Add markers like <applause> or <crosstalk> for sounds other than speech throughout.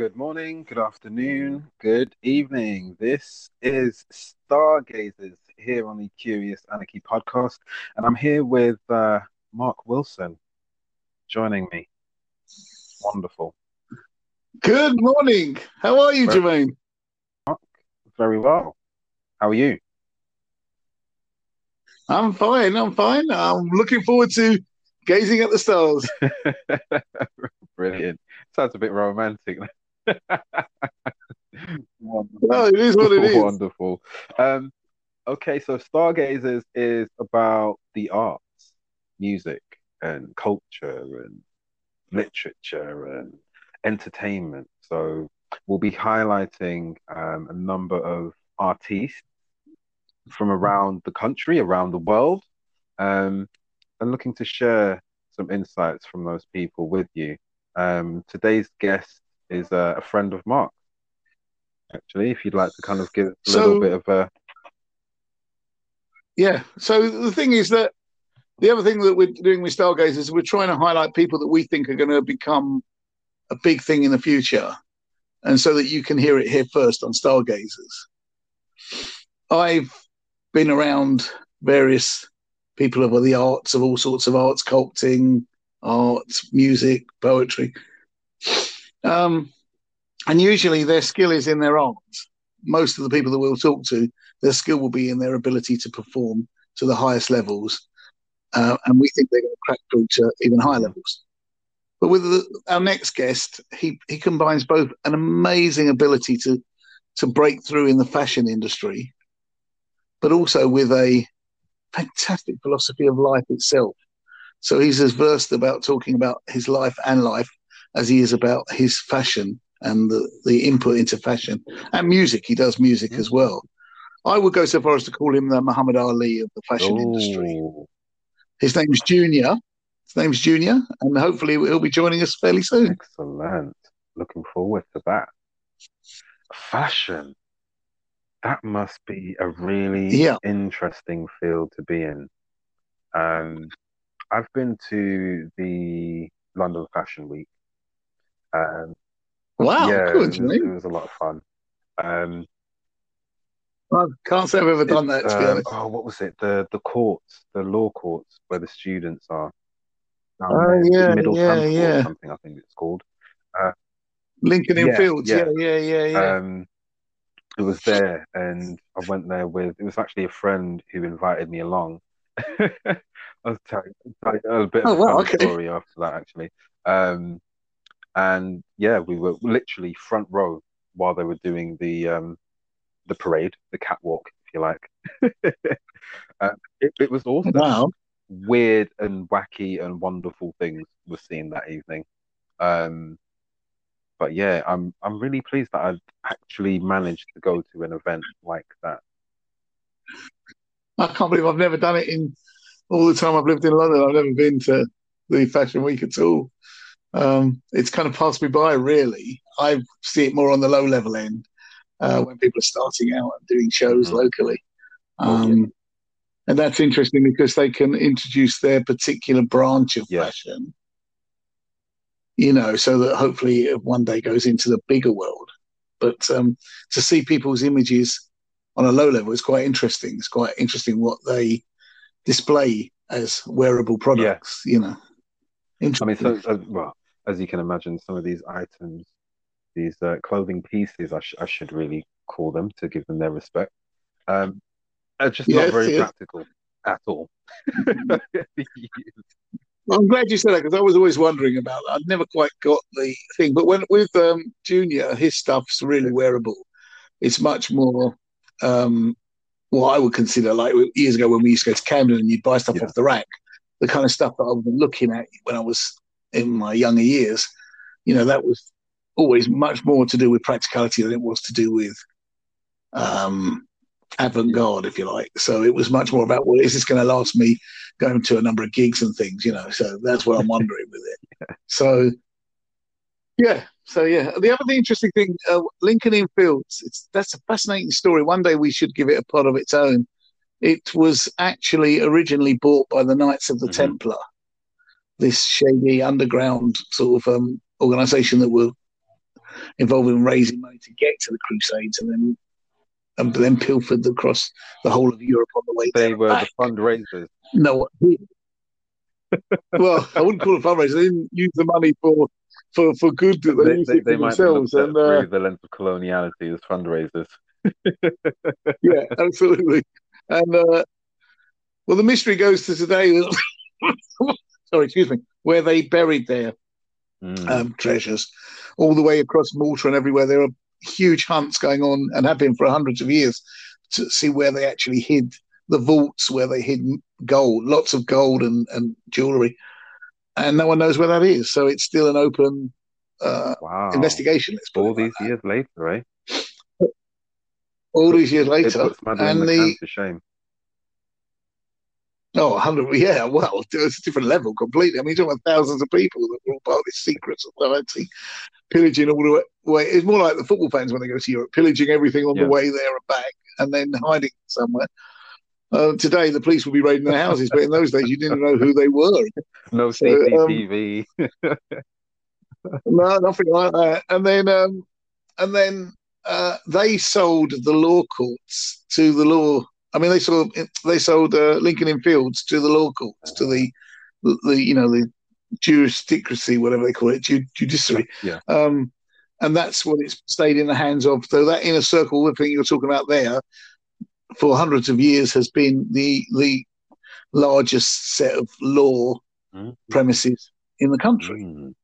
good morning, good afternoon, good evening. This is Stargazers here on the Curious Anarchy podcast, and I'm here with uh, Mark Wilson joining me. Wonderful. Good morning. How are you, Very- Jermaine? Mark, very well. How are you? I'm fine. I'm fine. I'm looking forward to gazing at the stars. <laughs> Brilliant. Sounds a bit romantic. Well, it is what it is. Wonderful. Um, okay, so Stargazers is about the arts, music, and culture, and literature, and entertainment. So we'll be highlighting um, a number of artists from around the country, around the world, um, and looking to share some insights from those people with you. Um, today's guest is uh, a friend of Mark. Actually, if you'd like to kind of give a little bit of a Yeah. So the thing is that the other thing that we're doing with Stargazers is we're trying to highlight people that we think are going to become a big thing in the future, and so that you can hear it here first on Stargazers. I've been around various people of the arts, of all sorts of arts, sculpting, art, music, poetry. Um, and usually their skill is in their art. Most of the people that we'll talk to, their skill will be in their ability to perform to the highest levels. Uh, and we think they're going to crack through to even higher levels. But with the, our next guest, he, he combines both an amazing ability to, to break through in the fashion industry, but also with a fantastic philosophy of life itself. So he's as versed about talking about his life and life as he is about his fashion and the, the input into fashion and music. He does music as well. I would go so far as to call him the Muhammad Ali of the fashion industry. His name's Junior. His name's Junior, and hopefully he'll be joining us fairly soon. excellent. Looking forward to that. Fashion. That must be a really Yeah. interesting field to be in. Um, I've been to the London Fashion Week. Um, Wow, yeah, good, it was, it was a lot of fun. Um, I can't say I've ever done that, to be um, honest. oh, what was it? The the courts, the law courts where the students are. Down Oh, it yeah, Middleton yeah, or yeah. something, I think it's called. Lincoln Inn yeah, Fields. yeah. Yeah, yeah, yeah. Um, it was there, and I went there with. It was actually a friend who invited me along. I'll tell you, tell you a bit of Oh, a wow, okay. story after that, actually. Um, and yeah, we were literally front row while they were doing the um, the parade, the catwalk, if you like. <laughs> uh, it, it was awesome. wow. Weird and wacky and wonderful things were seen that evening. Um, but yeah, I'm I'm really pleased that I actually managed to go to an event like that. I can't believe I've never done it in all the time I've lived in London. I've never been to the Fashion Week at all. Um, it's kind of passed me by, really. I see it more on the low level end uh, when people are starting out and doing shows Mhm. locally. Oh, yeah. Um, And that's interesting because they can introduce their particular branch of Yeah. fashion, you know, so that hopefully it one day goes into the bigger world. But um, to see people's images on a low level is quite interesting. It's quite interesting what they display as wearable products, you know. I mean, Interesting. so uh, well, as you can imagine, some of these items, these uh, clothing pieces, I, sh- I should really call them to give them their respect. Um, are just not very yes. practical at all. Well, <laughs> I'm glad you said that because I was always wondering about that. I'd never quite got the thing. But when with um, Junior, his stuff's really wearable. It's much more um, what I would consider like years ago when we used to go to Camden and you'd buy stuff Yeah. off the rack. The kind of stuff that I was looking at when I was in my younger years, you know, that was always much more to do with practicality than it was to do with um, avant-garde, if you like. So it was much more about, well, is this going to last me going to a number of gigs and things, you know? So that's what I'm <laughs> wondering with it. So, yeah. So yeah, the other interesting thing, uh, Lincoln Inn Fields. It's that's a fascinating story. One day we should give it a pod of its own. It was actually originally bought by the Knights of the Mhm. Templar, this shady underground sort of um, organization that were involved in raising money to get to the Crusades, and then and then pilfered across the whole of Europe on the way. They were back. the fundraisers. No, <laughs> well, I wouldn't call it fundraising. They didn't use the money for for for good. They, They, used they, it they for might themselves. And uh, the lens of coloniality as fundraisers. <laughs> yeah, absolutely. And uh, well, the mystery goes to today. <laughs> sorry, excuse me, where they buried their Mm. um, treasures all the way across Malta and everywhere. There are huge hunts going on and have been for hundreds of years to see where they actually hid the vaults, where they hid gold, lots of gold and, and jewelry. And no one knows where that is. So it's still an open uh, wow. investigation. All it like these years later, eh? all these years It later. And the to shame. Oh, 100, yeah, well, <laughs> it's a different level completely. I mean, you're talking about thousands of people that were all part of this secret society, pillaging all the way. It's more like the football fans when they go to Europe, pillaging everything on Yeah. the way there and back, and then hiding somewhere. Uh, today, the police will be raiding their houses, but in those days, you didn't know who they were. <laughs> No So, um, CCTV. <laughs> No, nothing like that. And then, um, and then uh, they sold the law courts to the law. I mean, they sold they sold uh, Lincoln Inn Fields to the law courts, to the, the, you know the jurisdicracy, whatever they call it, ju- judiciary. Yeah. Um, and that's what it's stayed in the hands of. So that inner circle, the thing you're talking about there, for hundreds of years has been the the largest set of law Mm. premises in the country. Mm.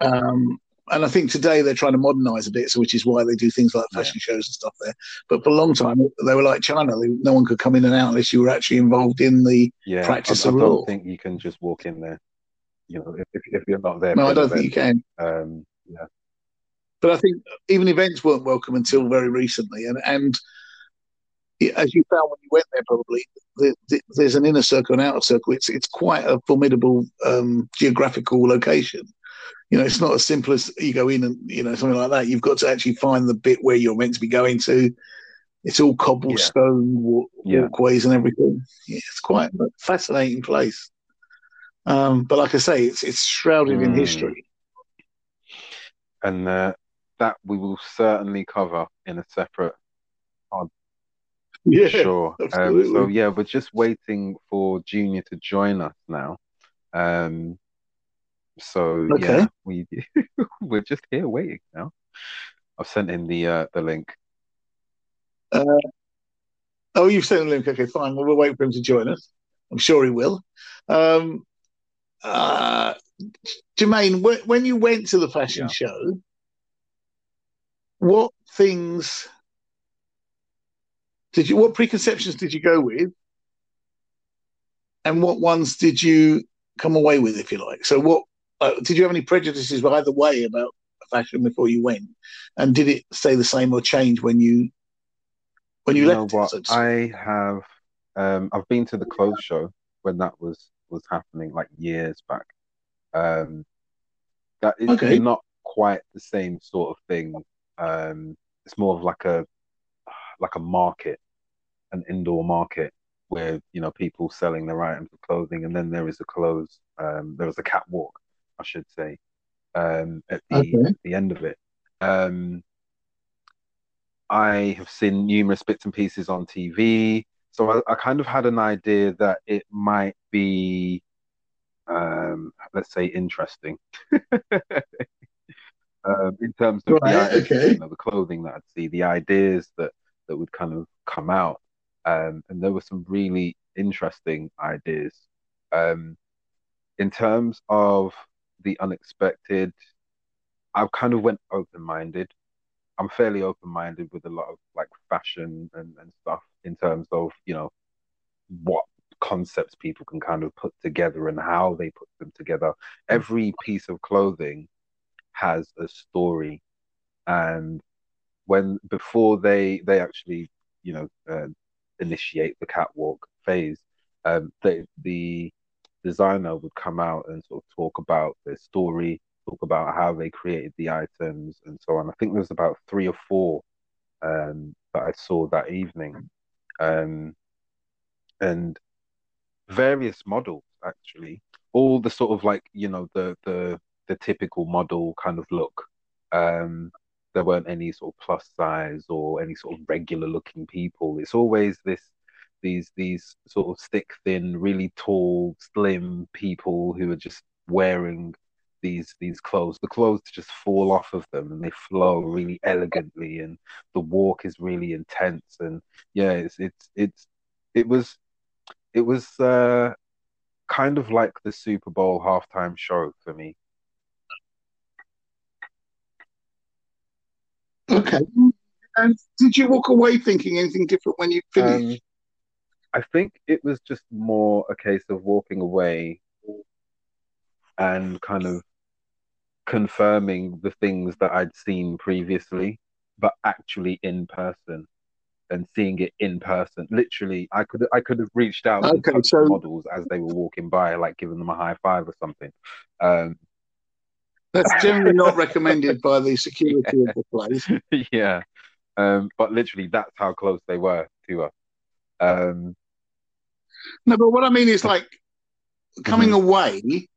Um, and I think today they're trying to modernize a bit, so which is why they do things like fashion shows and stuff there. But for a long time, they were like China. They, no one could come in and out unless you were actually involved in the. Yeah, Practice I, I of don't think you can just walk in there. You know, if, if, you're not there. No, I don't think you can. Um, yeah, But I think even events weren't welcome until very recently, and and as you found when you went there, probably the, the, there's an inner circle and outer circle. It's it's quite a formidable um, geographical location. You know, it's not as simple as you go in and you know something like that. You've got to actually find the bit where you're meant to be going to. It's all cobblestone walk, Yeah. walkways and everything. Yeah, it's quite a fascinating place. Um, but like I say, it's it's shrouded in Mm. history. and uh, that we will certainly cover in a separate pod. Yeah, sure. Um, so yeah, we're just waiting for Junior to join us now. Um, so Okay. yeah, we <laughs> we're just here waiting now. I've sent him the uh, the link. Oh, you've sent the link. Okay, fine. Well, we'll wait for him to join us. I'm sure he will. Um, uh, Jermaine, when, when you went to the fashion Yeah. show, what things did you? What preconceptions did you go with, and what ones did you come away with, if you like? So, what uh, did you have any prejudices either way about fashion before you went, and did it stay the same or change when you when you, You left? it, what? so? I have um I've been to the clothes show when that was was happening like years back. Um that is Okay. not quite the same sort of thing. Um it's more of like a like a market, an indoor market where you know people selling their items of clothing and then there is a clothes um there was a catwalk, I should say, um at the Okay. at the end of it. Um I have seen numerous bits and pieces on TV, so I, I kind of had an idea that it might be, um, let's say, interesting <laughs> um, in terms of the, Right, i- okay. you know, the clothing that I'd see, the ideas that that would kind of come out, um, and there were some really interesting ideas. Um, in terms of the unexpected, I kind of went open-minded. I'm fairly open-minded with a lot of like fashion and, and stuff in terms of, you know, what concepts people can kind of put together and how they put them together. Every piece of clothing has a story, and when before they they actually, you know, uh, initiate the catwalk phase, um, they, the designer would come out and sort of talk about their story, talk about how they created the items and so on. I think there's about three or four um, that I saw that evening. Um, and various models actually, all the sort of like, you know, the the the typical model kind of look. Um, there weren't any sort of plus size or any sort of regular looking people. It's always this these these sort of stick thin, really tall, slim people who are just wearing these these clothes. The clothes just fall off of them and they flow really elegantly, and the walk is really intense. And yeah, it's it's it's it was it was uh, kind of like the Super Bowl halftime show for me. Okay. And did you walk away thinking anything different when you finished? Um, I think it was just more a case of walking away and kind of confirming the things that I'd seen previously, but actually in person and seeing it in person. Literally, I could I could have reached out okay, and touched so... models as they were walking by, like giving them a high five or something. Um, that's <laughs> generally not recommended by the security of the place. <laughs> Yeah, um, but literally, that's how close they were to us. Um, no, but what I mean is like coming mm-hmm. away.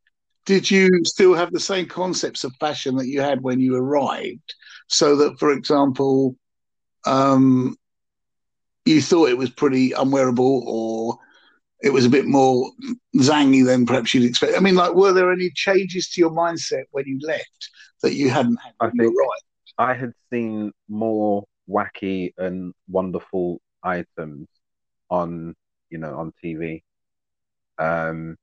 Did you still have the same concepts of fashion that you had when you arrived? So that, for example, um, you thought it was pretty unwearable, or it was a bit more zangy than perhaps you'd expect. I mean, like, were there any changes to your mindset when you left that you hadn't had? I think? I had seen more wacky and wonderful items on you know, on TV. Um,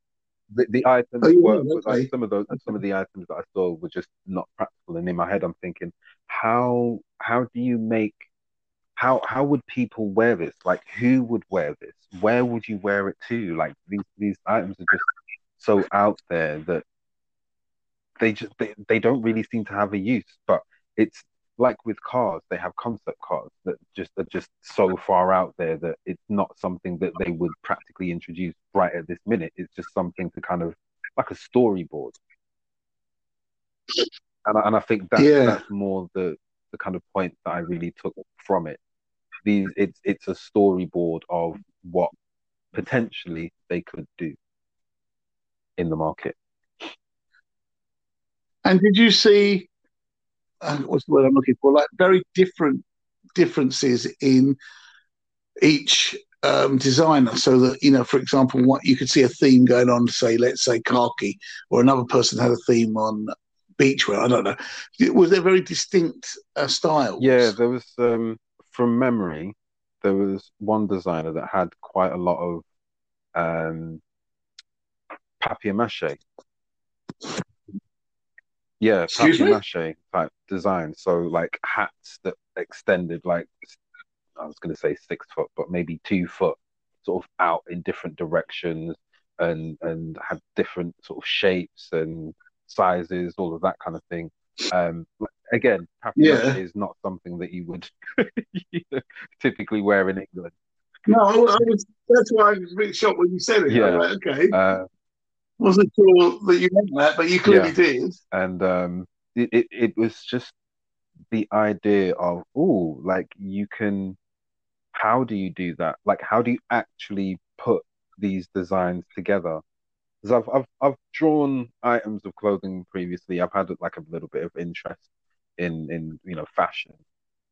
the, the items oh, yeah, were okay. like, some of those some of the items that I saw were just not practical. And in my head, I'm thinking, how how do you make how how would people wear this? Like, who would wear this? Where would you wear it to? Like these these items are just so out there that they just they, they don't really seem to have a use. But it's like with cars, they have concept cars that just are just so far out there that it's not something that they would practically introduce right at this minute. It's just something to kind of like a storyboard. And I, and I think that, yeah. that's more the the kind of point that I really took from it. These it's it's a storyboard of what potentially they could do in the market. And did you see uh, what's the word I'm looking for? Like very different differences in each um, designer. So that you know, for example, what you could see a theme going on, say, let's say khaki, or another person had a theme on beachwear. I don't know. Was there very distinct uh, styles? Yeah, there was. Um, from memory, there was one designer that had quite a lot of um, papier mâché yeah, papier mache type design. So like hats that extended like I was going to say six foot, but maybe two foot, sort of out in different directions, and and had different sort of shapes and sizes, all of that kind of thing. Um, again, papier yeah. is not something that you would <laughs> typically wear in England. No, I was, that's why I was really shocked when you said it. Yeah. Like, okay. Uh, wasn't sure that you meant that, but you clearly yeah. did. And um, it, it, it was just the idea of, oh, like you can, how do you do that? Like, how do you actually put these designs together? Because I've, I've, I've drawn items of clothing previously. I've had like a little bit of interest in, in you know, fashion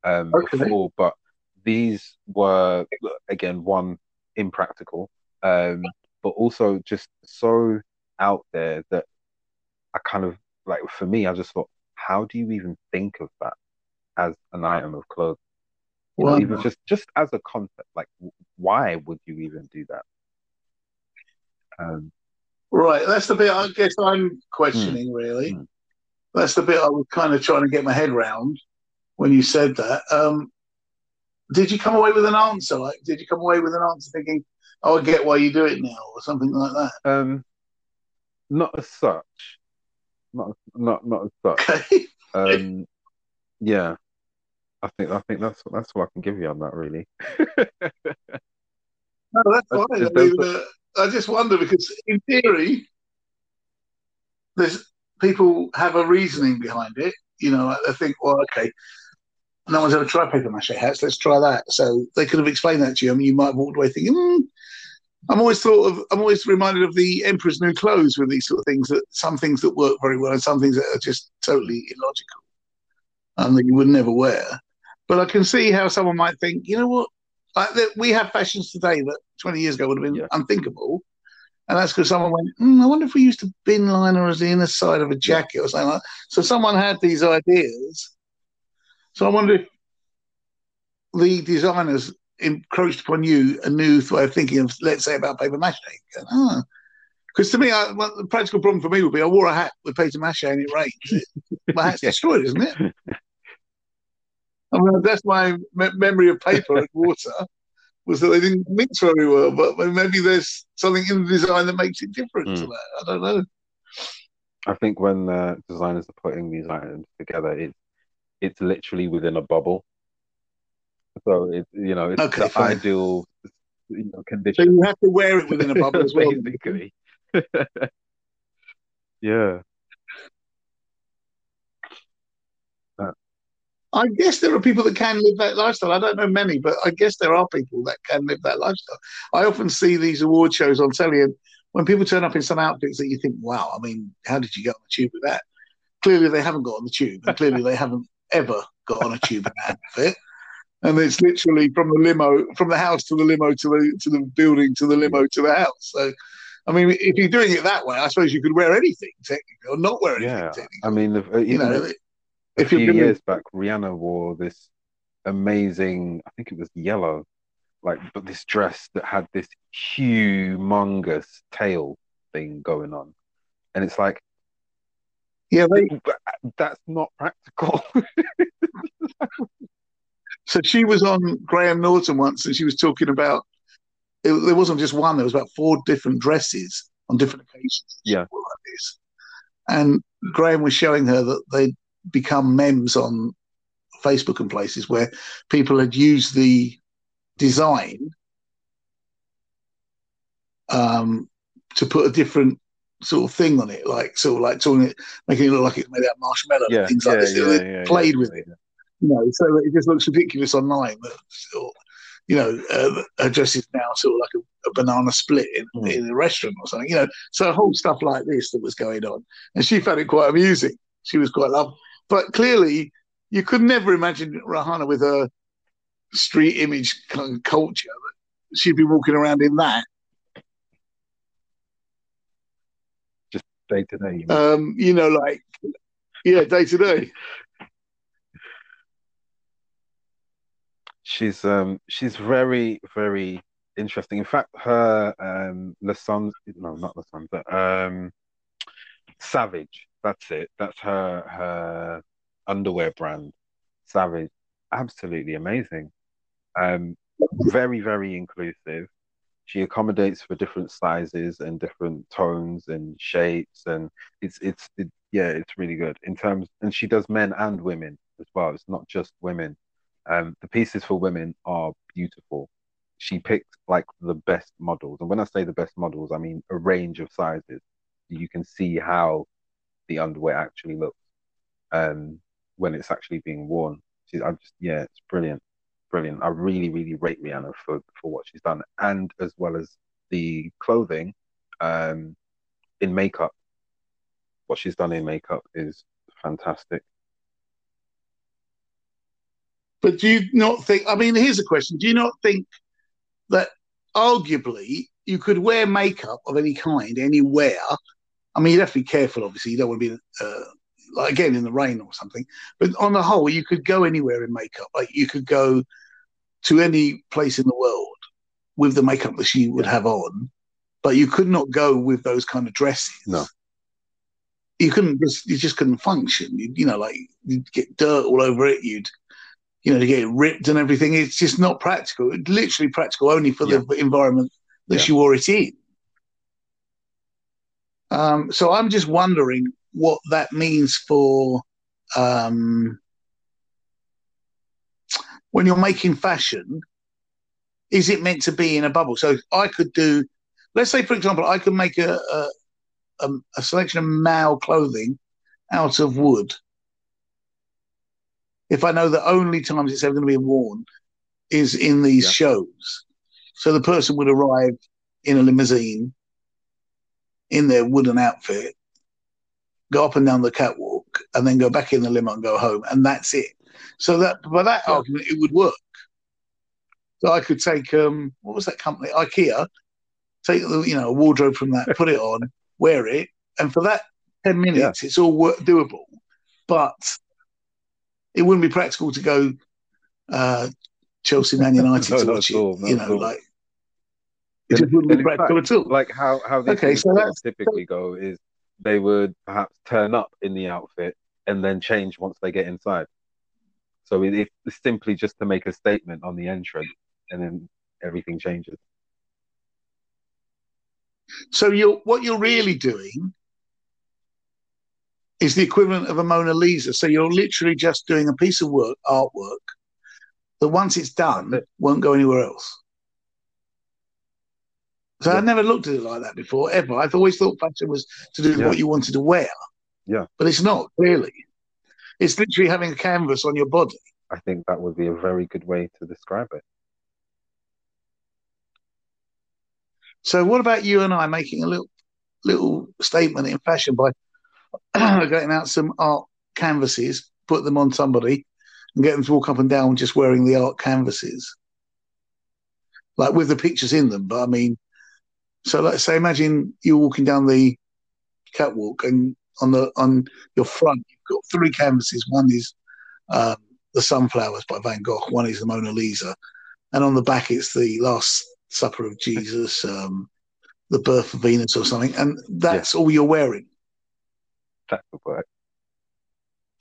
um, okay. before, but these were, again, one, impractical, um, but also just so out there that I kind of like for me, I just thought, how do you even think of that as an item of clothing? You well, know, even just just as a concept, like why would you even do that? Um, right, that's the bit I guess I'm questioning. Hmm. Really, hmm. that's the bit I was kind of trying to get my head around when you said that. Um, did you come away with an answer? Like, did you come away with an answer thinking, "Oh, I get why you do it now," or something like that? Um, not as such. Not not not as such. Okay. <laughs> um, yeah, I think I think that's that's what I can give you on that. Really. <laughs> no, that's fine. I, I, mean, uh, I just wonder because in theory, there's people have a reasoning behind it. You know, they think, well, okay, no one's ever tried paper mache hats. Let's try that. So they could have explained that to you. I mean, you might have walked away thinking, mm, I'm always thought of. I'm always reminded of the Emperor's New Clothes with these sort of things. That some things that work very well and some things that are just totally illogical. and that you would never wear. But I can see how someone might think, you know what? Like that we have fashions today that 20 years ago would have been Yeah. unthinkable. And that's because someone went, hmm, I wonder if we used a bin liner as the inner side of a jacket or something like that. So someone had these ideas. So I wonder if the designers encroached upon you a new way of thinking of, let's say, about paper mache. Because to me, I, well, the practical problem for me would be I wore a hat with paper mache and it rains. <laughs> My hat's destroyed, isn't it? <laughs> I mean, that's my me- memory of paper and water was that they didn't mix very well. But maybe there's something in the design that makes it different to Mm. that. I don't know. I think when uh, designers are putting these items together, it's it's literally within a bubble. So it's you know it's Okay, the fine. ideal you know, condition. So you have to wear it within a bubble as well. basically. <laughs> yeah, I guess there are people that can live that lifestyle. I don't know many, but I guess there are people that can live that lifestyle. I often see these award shows on telly, and when people turn up in some outfits that you think, wow, I mean, how did you get on the tube with that? Clearly, they haven't got on the tube, and clearly, they haven't ever got on a tube in that outfit. And it's literally from the limo, from the house to the limo to the to the building to the limo to the house. So, I mean, if you're doing it that way, I suppose you could wear anything technically, or not wear anything yeah. technically. I mean, if, uh, you know, a few gonna- years back, Rihanna wore this amazing, I think it was yellow, like, but this dress that had this humongous tail thing going on. And it's like, yeah, they, <laughs> that's not practical. <laughs> So she was on Graham Norton once, and she was talking about it, there wasn't just one; there was about four different dresses on different occasions. Yeah. like this. And Graham was showing her that they'd become memes on Facebook and places where people had used the design um, to put a different sort of thing on it, like sort of like talking it, making it look like it's made out of marshmallow, and yeah, things yeah, like this. yeah, They played with it you know, so it just looks ridiculous online. But still, you know, uh, her dress is now sort of like a, a banana split in, Mm. in a restaurant or something. You know, so whole stuff like this that was going on, and she found it quite amusing. She was quite loved, but clearly, you could never imagine Rihanna with her street image kind of culture. She'd be walking around in that. Just day to day. you. Um, you know, like yeah, day to day. She's um she's very very interesting. In fact, her um Le Sons no not Le Sons but um Savage. That's it. That's her her underwear brand. Savage. Absolutely amazing. Um very very inclusive. She accommodates for different sizes and different tones and shapes and it's it's it, yeah it's really good in terms and she does men and women as well. It's not just women. Um, the pieces for women are beautiful. She picked like the best models, and when I say the best models, I mean a range of sizes. You can see how the underwear actually looks um, when it's actually being worn. She, I just, yeah, it's brilliant, brilliant. I really, really rate Rihanna for for what she's done, and as well as the clothing, um, in makeup. What she's done in makeup is fantastic. But do you not think? I mean, here's a question: Do you not think that arguably you could wear makeup of any kind anywhere? I mean, you'd have to be careful. Obviously, you don't want to be uh, like again in the rain or something. But on the whole, you could go anywhere in makeup. Like you could go to any place in the world with the makeup that she would have on, but you could not go with those kind of dresses. No. You couldn't just you just couldn't function. You, you know, like you'd get dirt all over it. You'd you know, to get ripped and everything. It's just not practical. It's literally practical only for the environment that Yeah. she wore it in. Um, so I'm just wondering what that means for um, when you're making fashion. Is it meant to be in a bubble? So I could do, let's say, for example, I could make a a, a, a selection of male clothing out of wood if I know the only times it's ever going to be worn is in these Yeah. shows. So the person would arrive in a limousine in their wooden outfit, go up and down the catwalk, and then go back in the limo and go home, and that's it. So that by that Yeah. argument, it would work. So I could take um, what was that company? IKEA. Take the you know a wardrobe from that, put it on, wear it, and for that ten minutes, it's all work, doable. But it wouldn't be practical to go uh, Chelsea Man <laughs> United No, to watch at it. all, you know, all. like it just wouldn't be practical at all. Like how how these Okay, so sort of that's- typically go is they would perhaps turn up in the outfit and then change once they get inside. So it, it's simply just to make a statement on the entrance, and then everything changes. So you're what you're really doing is the equivalent of a Mona Lisa. So you're literally just doing a piece of work, artwork, that once it's done it. won't go anywhere else. So Yeah. I'd never looked at it like that before, ever. I've always thought fashion was to do Yeah. what you wanted to wear. Yeah. But it's not, really. It's literally having a canvas on your body. I think that would be a very good way to describe it. So what about you and I making a little little statement in fashion by <clears throat> getting out some art canvases, put them on somebody, and get them to walk up and down just wearing the art canvases, like with the pictures in them. But I mean, so let's say imagine you're walking down the catwalk and on the on your front you've got three canvases. One is um, the Sunflowers by Van Gogh. One is the Mona Lisa, and on the back it's the Last Supper of Jesus, um, the Birth of Venus, or something. And that's all you're wearing. That would work.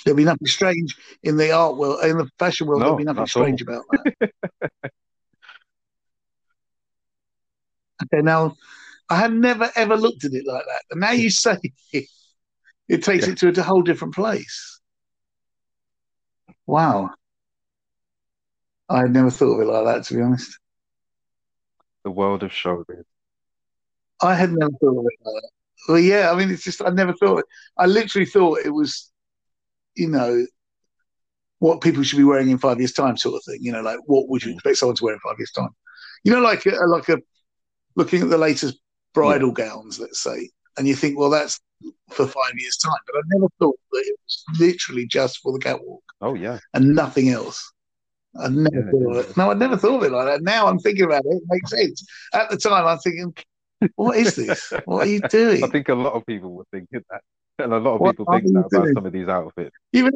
There'll be nothing strange in the art world, in the fashion world. No, there'll be nothing strange about that. <laughs> okay, now I had never ever looked at it like that, and now you say it, <laughs> it takes Yeah. it to a whole different place. Wow, I had never thought of it like that. To be honest, The world of showbiz. I had never thought of it like that. Well, yeah, I mean, it's just I never thought. I literally thought it was, you know, what people should be wearing in five years' time, sort of thing. You know, like what would you Mm. expect someone to wear in five years' time? You know, like a, like a looking at the latest bridal gowns, let's say, and you think, well, that's for five years' time. But I never thought that it was literally just for the catwalk Oh yeah. and nothing else. I never Yeah, thought of yeah. it. No, I never thought of it like that. Now I'm thinking about it. It makes sense. At the time, I'm thinking, what is this? What are you doing? <laughs> I think a lot of people were thinking that, and a lot of What people think you that about some of these outfits. Even,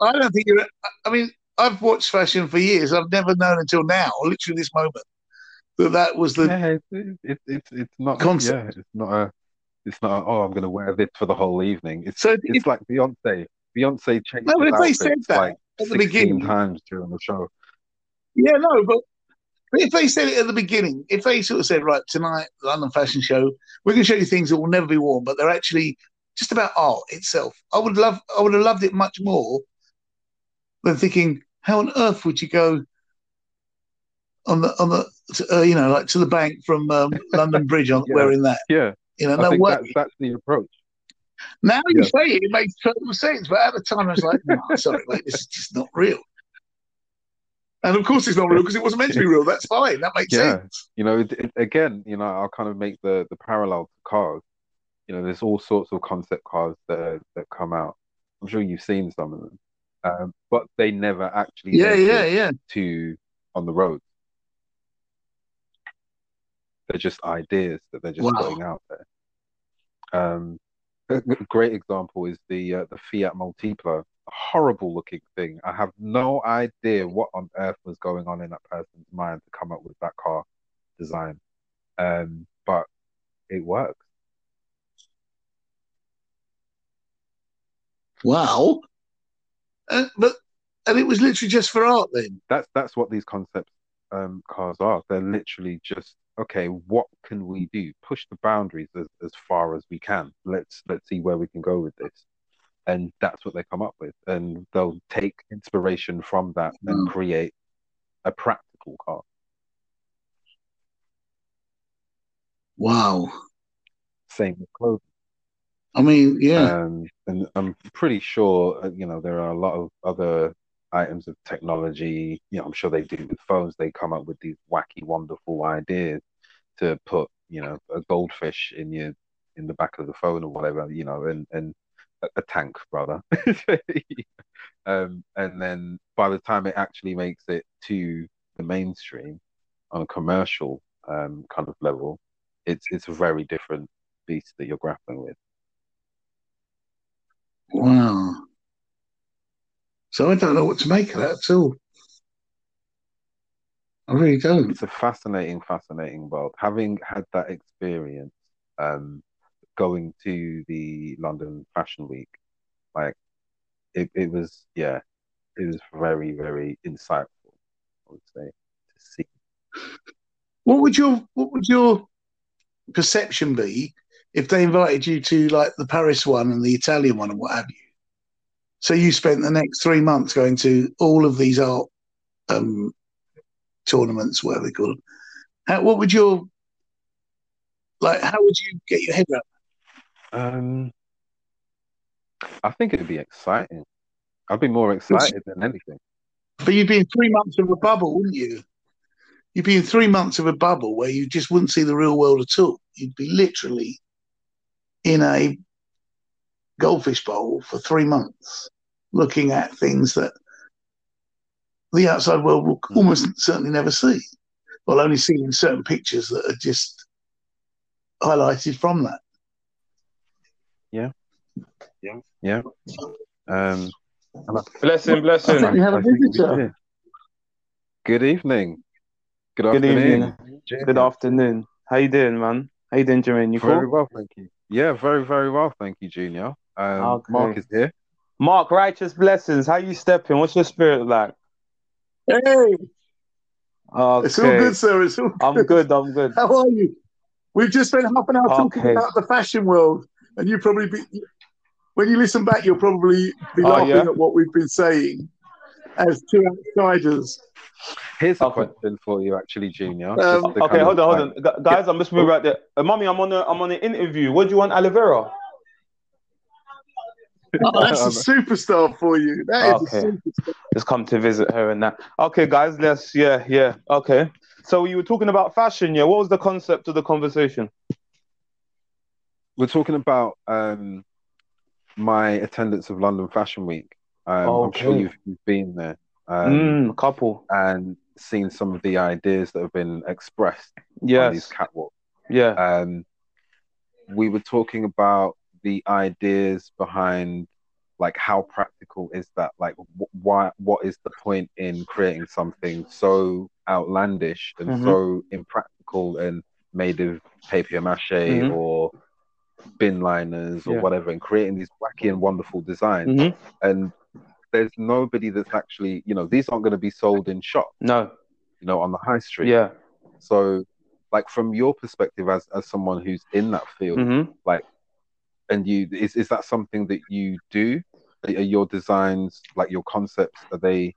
I don't think you're. I mean, I've watched fashion for years. I've never known until now, literally this moment, that that was the. yeah, it's it's it's it's not. concept. Yeah, it's not a. It's not. A, oh, I'm going to wear this for the whole evening. It's So if, it's like Beyonce. Beyonce changed No, but if they said outfits that like at the 16 beginning, times during the show. yeah, no, but if they said it at the beginning, if they sort of said, right, tonight, London Fashion Show, we're going to show you things that will never be worn, but they're actually just about art itself. I would love, I would have loved it much more than thinking, how on earth would you go on the on the uh, you know like to the bank from um, <laughs> London Bridge on Yeah. wearing that? Yeah, You know, I no way. that's that's the approach. Now you Yeah. say it, it makes total sense. But at the time, I was like, no, sorry, mate, this is just not real. And of course, it's not real because it wasn't meant to be real. That's fine. That makes Yeah. sense. You know, it, it, again, you know, I'll kind of make the the parallel to cars. You know, there's all sorts of concept cars that that come out. I'm sure you've seen some of them, um, but they never actually Yeah, yeah, yeah. to on the road. They're just ideas that they're just Wow. putting out there. Um, a great example is the uh, the Fiat Multipla, horrible looking thing. I have no idea what on earth was going on in that person's mind to come up with that car design. Um, but it works. Wow. Uh, but and it was literally just for art then. That's that's what these concept um, cars are. They're literally just okay. What can we do? Push the boundaries as, as far as we can. Let's let's see where we can go with this, and that's what they come up with. And they'll take inspiration from that and create a practical car. Wow. Same with clothing. I mean, yeah. Um, and I'm pretty sure, uh, you know, there are a lot of other items of technology. You know, I'm sure they do with phones. They come up with these wacky, wonderful ideas to put, you know, a goldfish in your in the back of the phone or whatever, you know, and and a, tank, brother. <laughs> um, and then by the time it actually makes it to the mainstream on a commercial um, kind of level, it's it's a very different beast that you're grappling with. Wow. So I don't know what to make of that at all. I really don't. It's a fascinating, fascinating world. Having had that experience, um, going to the London Fashion Week, like it, it was, yeah, it was very, very insightful. I would say to see. What would your what would your perception be if they invited you to like the Paris one and the Italian one and what have you? So you spent the next three months going to all of these art um, tournaments, whatever they call them. How, what would your like? How would you get your head around? Um, I think it'd be exciting. I'd be more excited than anything. But you'd be in three months of a bubble, wouldn't you? You'd be in three months of a bubble where you just wouldn't see the real world at all. You'd be literally in a goldfish bowl for three months, looking at things that the outside world will Mm. almost certainly never see. Well, only see in certain pictures that are just highlighted from that. Um, and I, Blessing, I blessing. think we have a I think we visitor. Good evening. Good Good afternoon. evening. Good afternoon. How you doing, man? How you doing, Jermaine? You Very cool? well, thank you. Yeah, very, very well, thank you, Junior. Um, Okay. Mark is here. Mark, righteous blessings. How you stepping? What's your spirit like? Hey, Okay. it's all good, sir. It's all good. I'm good. I'm good. How are you? We've just spent half an hour talking about the fashion world, and you probably be, when you listen back, you'll probably be Oh, laughing yeah? at what we've been saying as two outsiders. Here's a Okay. question for you, actually, Junior. Um, Okay, kind hold on, hold on, Gu- guys. I'm just moving right there. Uh, mommy, I'm on a, I'm on an interview. What do you want, aloe vera? Oh, that's a <laughs> superstar for you. That is Okay. a superstar. Just come to visit her and that. Okay, guys. Let's. Yeah, yeah. Okay. So you were talking about fashion. Yeah. What was the concept of the conversation? We're talking about um, my attendance of London Fashion Week. Um, I'm sure you've, you've been there um, Mm, couple. and seen some of the ideas that have been expressed on these Yes. catwalks. Yeah. um, we were talking about the ideas behind like how practical is that like wh- why what is the point in creating something so outlandish and Mhm. so impractical and made of papier mache Mhm. or bin liners or Yeah. whatever and creating these wacky and wonderful designs hmm and there's nobody that's actually you know these aren't going to be sold in shop. No. you know on the high street Yeah. so, like from your perspective as as someone who's in that field, hmm and you is is that something that you do? Are your designs like your concepts? Are they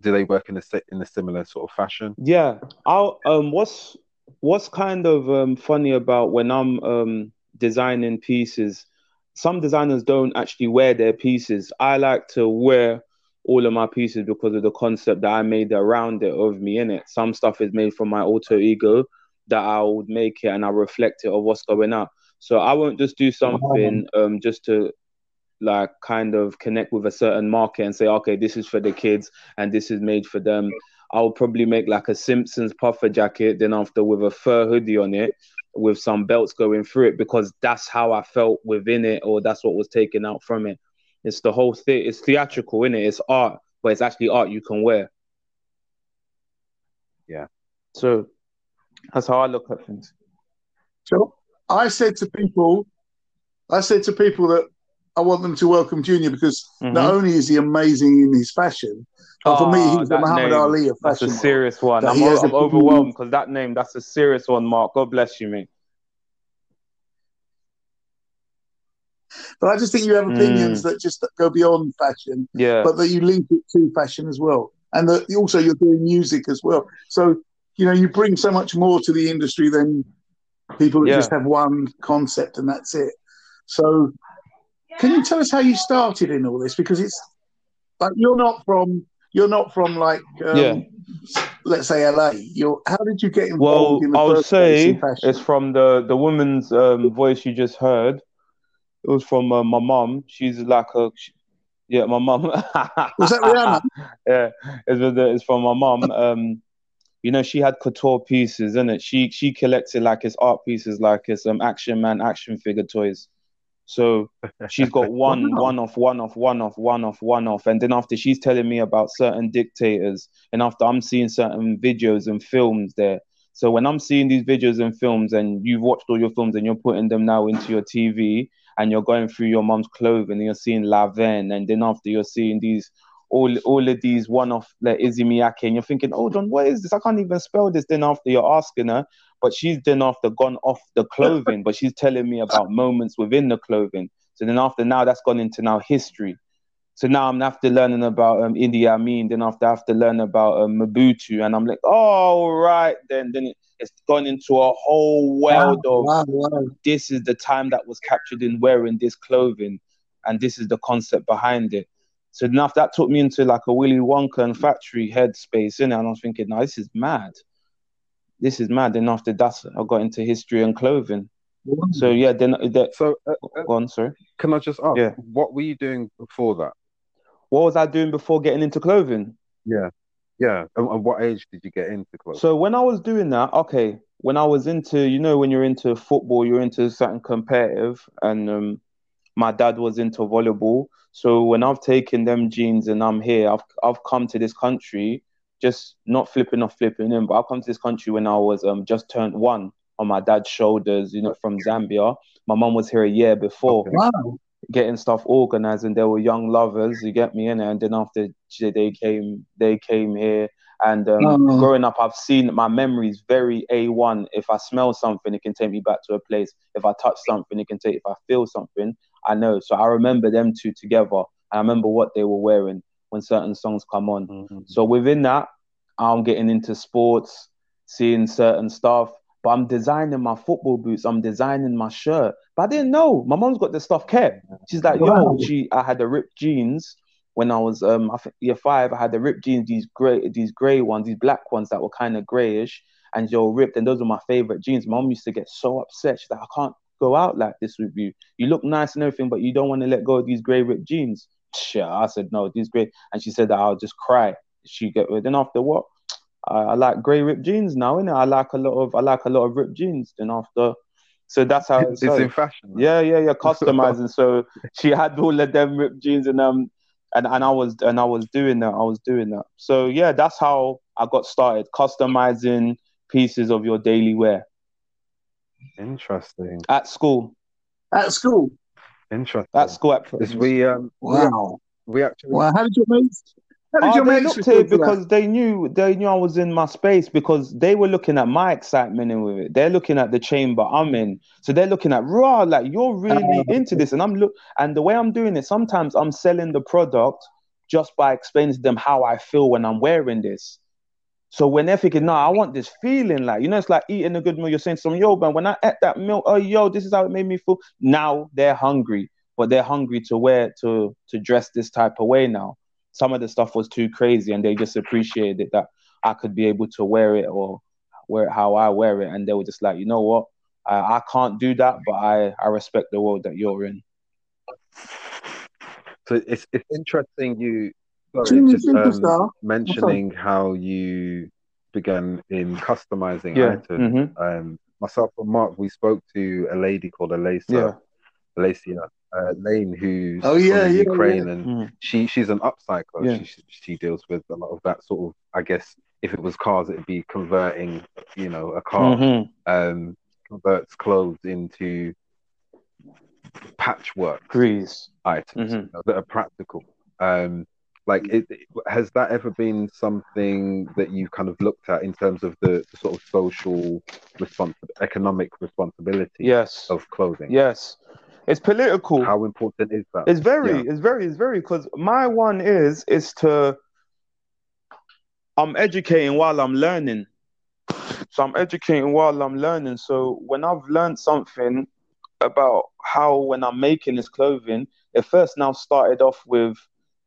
do they work in a in a similar sort of fashion? Yeah. I'll, um, what's what's kind of um, funny about when I'm um, designing pieces, some designers don't actually wear their pieces. I like to wear all of my pieces because of the concept that I made around it of me in it. Some stuff is made from my alter ego that I would make it and I reflect it of what's going on. So I won't just do something um, just to like kind of connect with a certain market and say, okay, this is for the kids and this is made for them. I'll probably make like a Simpsons puffer jacket, then after with a fur hoodie on it, with some belts going through it, because that's how I felt within it, or that's what was taken out from it. It's the whole thing. It's theatrical, in it. It's art, but it's actually art you can wear. Yeah. So that's how I look at things. So I said to people, I said to people that I want them to welcome Junior because not Mhm. only is he amazing in his fashion, but for me, Ah, he's the Muhammad name, Ali of fashion. That's a serious one. I'm, I'm a- overwhelmed because that name, that's a serious one, Mark. God bless you, mate. But I just think you have opinions that just go beyond fashion, Yeah. but that you link it to fashion as well, and that also you're doing music as well. So you know you bring so much more to the industry than people that Yeah. just have one concept and that's it. So can you tell us how you started in all this? Because it's like you're not from you're not from like um, Yeah. let's say LA. You're how did you get Well, involved in the I would say it's from the the woman's um, voice you just heard. It was from uh, my mom. She's like a, she, yeah, my mom. <laughs> Was that Rihanna? yeah, it's, it's from my mom. Um, you know, she had couture pieces, isn't it? She she collected like his art pieces, like his um action man action figure toys. So she's got <laughs> one, Wow. one off, one off, one off, one off, one off, and then after she's telling me about certain dictators, and after I'm seeing certain videos and films there. So when I'm seeing these videos and films, and you've watched all your films, and you're putting them now into your TV, and you're going through your mom's clothing, and you're seeing Laven, and then after you're seeing these all all of these one-off like Issey Miyake, and you're thinking, hold on, what is this? I can't even spell this. Then after you're asking her, but she's then after gone off the <laughs> clothing, but she's telling me about moments within the clothing. So then after now, that's gone into now history. So now I'm after learning about um, Idi Amin, then after I have to learn about um, Mobutu, and I'm like, oh right, then then it, it's gone into a whole world of wow, wow. this is the time that was captured in wearing this clothing, and this is the concept behind it. So then that took me into like a Willy Wonka and factory headspace? And I was thinking, no, this is mad. This is mad. Then after that, I got into history and clothing. So yeah, then that So, uh, uh, go on, sorry. can I just ask, Yeah. what were you doing before that? What was I doing before getting into clothing? Yeah, yeah. And, and what age did you get into clothes? So when I was doing that, okay, when I was into, you know, when you're into football, you're into something competitive, and um, my dad was into volleyball. So when I've taken them jeans and I'm here, I've I've come to this country, just not flipping off flipping in, but I've come to this country when I was um just turned one on my dad's shoulders, you know, from Zambia. My mum was here a year before. Wow. getting stuff organized and they were young lovers you get me in it and then after they came they came here. And um, Oh. growing up i've seen my memories very a1 if i smell something it can take me back to a place. If i touch something it can take if i feel something i know. So i remember them two together. I remember what they were wearing when certain songs come on Mhm. so within that, I'm getting into sports, seeing certain stuff. But I'm designing my football boots. I'm designing my shirt. But I didn't know. My mom's got the stuff kept. She's like, Wow. yo, she. I had the ripped jeans when I was um I think year five. I had the ripped jeans, these gray, these gray ones, these black ones that were kind of grayish, and were ripped. And those were my favorite jeans. Mom used to get so upset. She's like, I can't go out like this with you. You look nice and everything, but you don't want to let go of these gray ripped jeans. Sure, I said no, these gray, and she said that I'll just cry. She get rid. then after what? I, I like grey ripped jeans now, innit? I like a lot of I like a lot of ripped jeans. Then after, so that's how it It's in fashion. now. Yeah, yeah, yeah, <laughs> customizing. so she had all of them ripped jeans and um and, and I was and I was doing that. I was doing that. So yeah, that's how I got started, customizing pieces of your daily wear Interesting. at school. At school. Interesting. At school at Because we um Wow. we actually Wow. How did your mates? How did Oh, your they mates looked respond at it to that? because they knew they knew I was in my space because they were looking at my excitement in with it. They're looking at the chamber I'm in, so they're looking at raw like you're really into this, and I'm look and the way I'm doing it. Sometimes I'm selling the product just by explaining to them how I feel when I'm wearing this. So when they're thinking, no, I want this feeling like you know, it's like eating a good meal. You're saying some yo, man, when I ate that meal, oh yo, this is how it made me feel. Now they're hungry, but they're hungry to wear to to dress this type of way now some of the stuff was too crazy and they just appreciated it that I could be able to wear it or wear it how I wear it. And they were just like, you know what? I, I can't do that, but I, I respect the world that you're in. so it's it's interesting you sorry, just um, mentioning how you began in customizing Yeah. items. hmm Um myself and Mark we spoke to a lady called Alisa Yeah. Alacia uh, Lane who's Oh, yeah, yeah, Ukraine and Mm. she she's an upcycler. Yeah. She she deals with a lot of that sort of I guess if it was cars it'd be converting, you know, a car Mhm. um converts clothes into patchwork Grease. items Mhm. you know, that are practical. Um, like, it, it- has that ever been something that you've kind of looked at in terms of the, the sort of social economic responsibility Yes. of clothing? Yes. It's political. How important is that? It's very, Yeah. it's very, it's very because my one is is to I'm educating while I'm learning. So I'm educating while I'm learning. So when I've learned something about how when I'm making this clothing, it first now started off with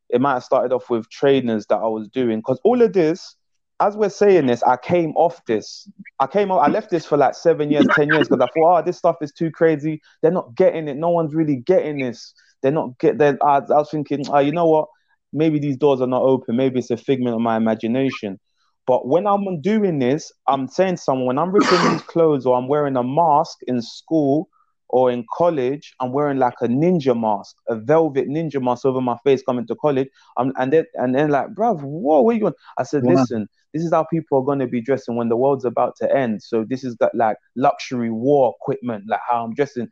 it might have started off with trainers that I was doing because all of this as we're saying this, I came off this. I came off, I left this for like seven years, 10 years, because I thought, oh, this stuff is too crazy. They're not getting it. No one's really getting this. They're not get Then I, I was thinking, oh, you know what? Maybe these doors are not open. Maybe it's a figment of my imagination. But when I'm doing this, I'm saying someone, when I'm ripping these clothes or I'm wearing a mask in school or in college, I'm wearing like a ninja mask, a velvet ninja mask over my face coming to college. Um, and then and then like, bruv, whoa, where you going? I said, yeah. listen, this is how people are going to be dressing when the world's about to end. So this is that like luxury war equipment, like how I'm dressing.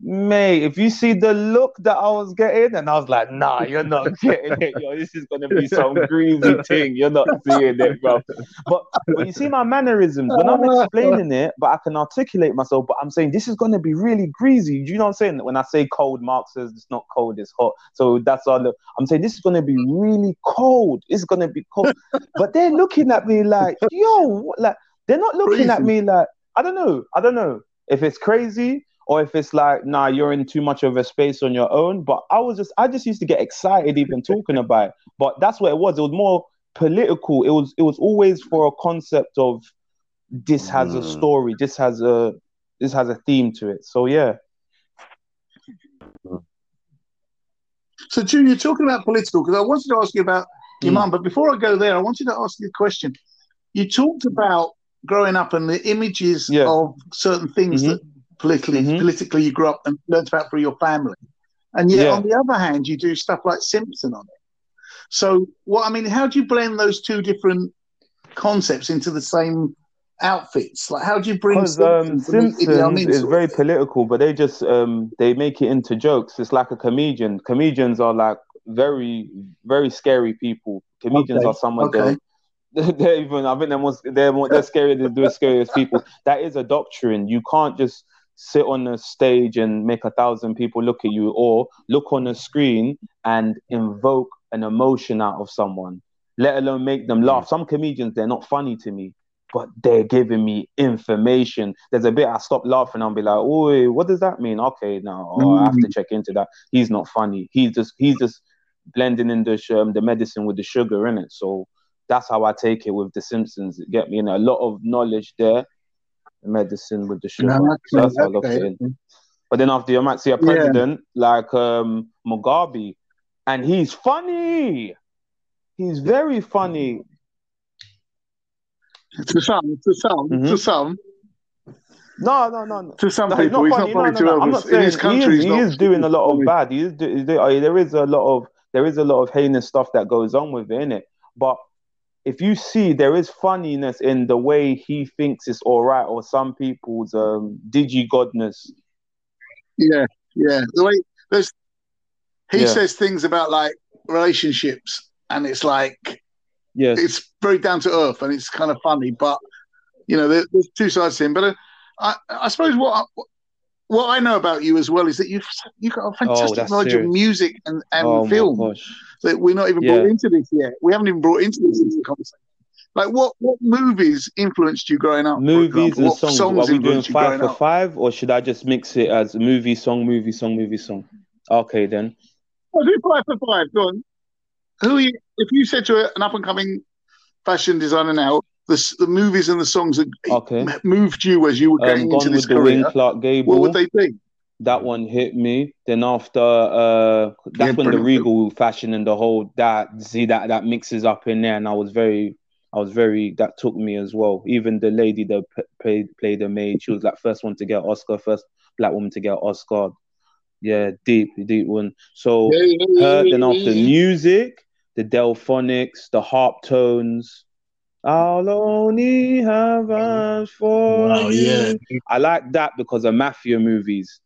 Mate, if you see the look that I was getting, and I was like, nah, you're not <laughs> getting it. Yo, this is gonna be some greasy thing. You're not seeing it, bro. But when you see my mannerisms, when I'm explaining it, but I can articulate myself, but I'm saying this is gonna be really greasy. Do you know what I'm saying? When I say cold, Mark says it's not cold, it's hot. So that's all I'm saying this is gonna be really cold. It's gonna be cold. but they're looking at me like, yo, like they're not looking Crazy. at me like, I don't know, I don't know if it's crazy or if it's like, nah, you're in too much of a space on your own. But I was just, I just used to get excited even talking about it. But that's what it was. It was more political. It was, it was always for a concept of this has mm. a story. This has a, this has a theme to it. So yeah. So, Junior, talking about political, because I wanted to ask you about your mm. mum, but before I go there, I wanted to ask you a question. You talked about growing up and the images yeah. of certain things mm-hmm. that politically mm-hmm. politically you grew up and learned about through your family. And yet, yeah. on the other hand, you do stuff like Simpson on it. So, what I mean, how do you blend those two different concepts into the same outfits? Like, how do you bring um, Simpsons is very political, but they just um, they make it into jokes. It's like a comedian. Comedians are like very very scary people. Comedians okay. are someone okay. that <laughs> they're even I think they're more they're more they're scarier than the scariest people. That is a doctrine. You can't just sit on a stage and make a thousand people look at you, or look on a screen and invoke an emotion out of someone, let alone make them laugh. Some comedians, they're not funny to me, but they're giving me information. There's a bit I stop laughing, I'll be like, oh, what does that mean? Okay, now oh, I have to mm. check into that. He's not funny. He's just he's just blending in the um, the medicine with the sugar in it. So that's how I take it with the Simpsons. Get me in a lot of knowledge there medicine with the sugar. No, so that's how I it in. But then after you might see a president yeah. like um, Mugabe, and he's funny. He's very funny. To some, to some, mm-hmm. to some. No, no, no, no. To some no, people, he's not funny, he's not funny no, no, no. I'm not saying he is, he is doing a lot of bad. He is, do, there is a lot of there is a lot of heinous stuff that goes on with it, it. But if you see there is funniness in the way he thinks it's all right, or some people's um, digi godness. Yeah, yeah. The way there's he yeah. says things about like relationships, and it's like, yeah, it's very down to earth, and it's kind of funny, but you know, there, there's two sides to him. But uh, I, I suppose what what I know about you as well is that you've you've got a oh, fantastic oh, knowledge serious. of music and, and oh, film that we're not even yeah. brought into this yet. We haven't even brought into this into the conversation. Like what what movies influenced you growing up? Movies and songs. songs. Are we doing five for up? five, or should I just mix it as movie, song, movie, song, movie, song? Okay, then. I'll do five for five. Go on. Who you, if you said to an up and coming fashion designer now, the, the movies and the songs that okay. moved you as you were getting um, into this career, Clark Gable, what would they be? That one hit me. Then after, uh, that's yeah, when the Regal fashion and the whole that see that that mixes up in there, and I was very, I was very that took me as well. Even the lady that played played the maid, she was like first one to get Oscar, first black woman to get Oscar. Yeah, deep, deep one. So her, then after music, the Delfonics, the Harptones, I'll only have eyes for wow, you. Yeah. I like that because of mafia movies.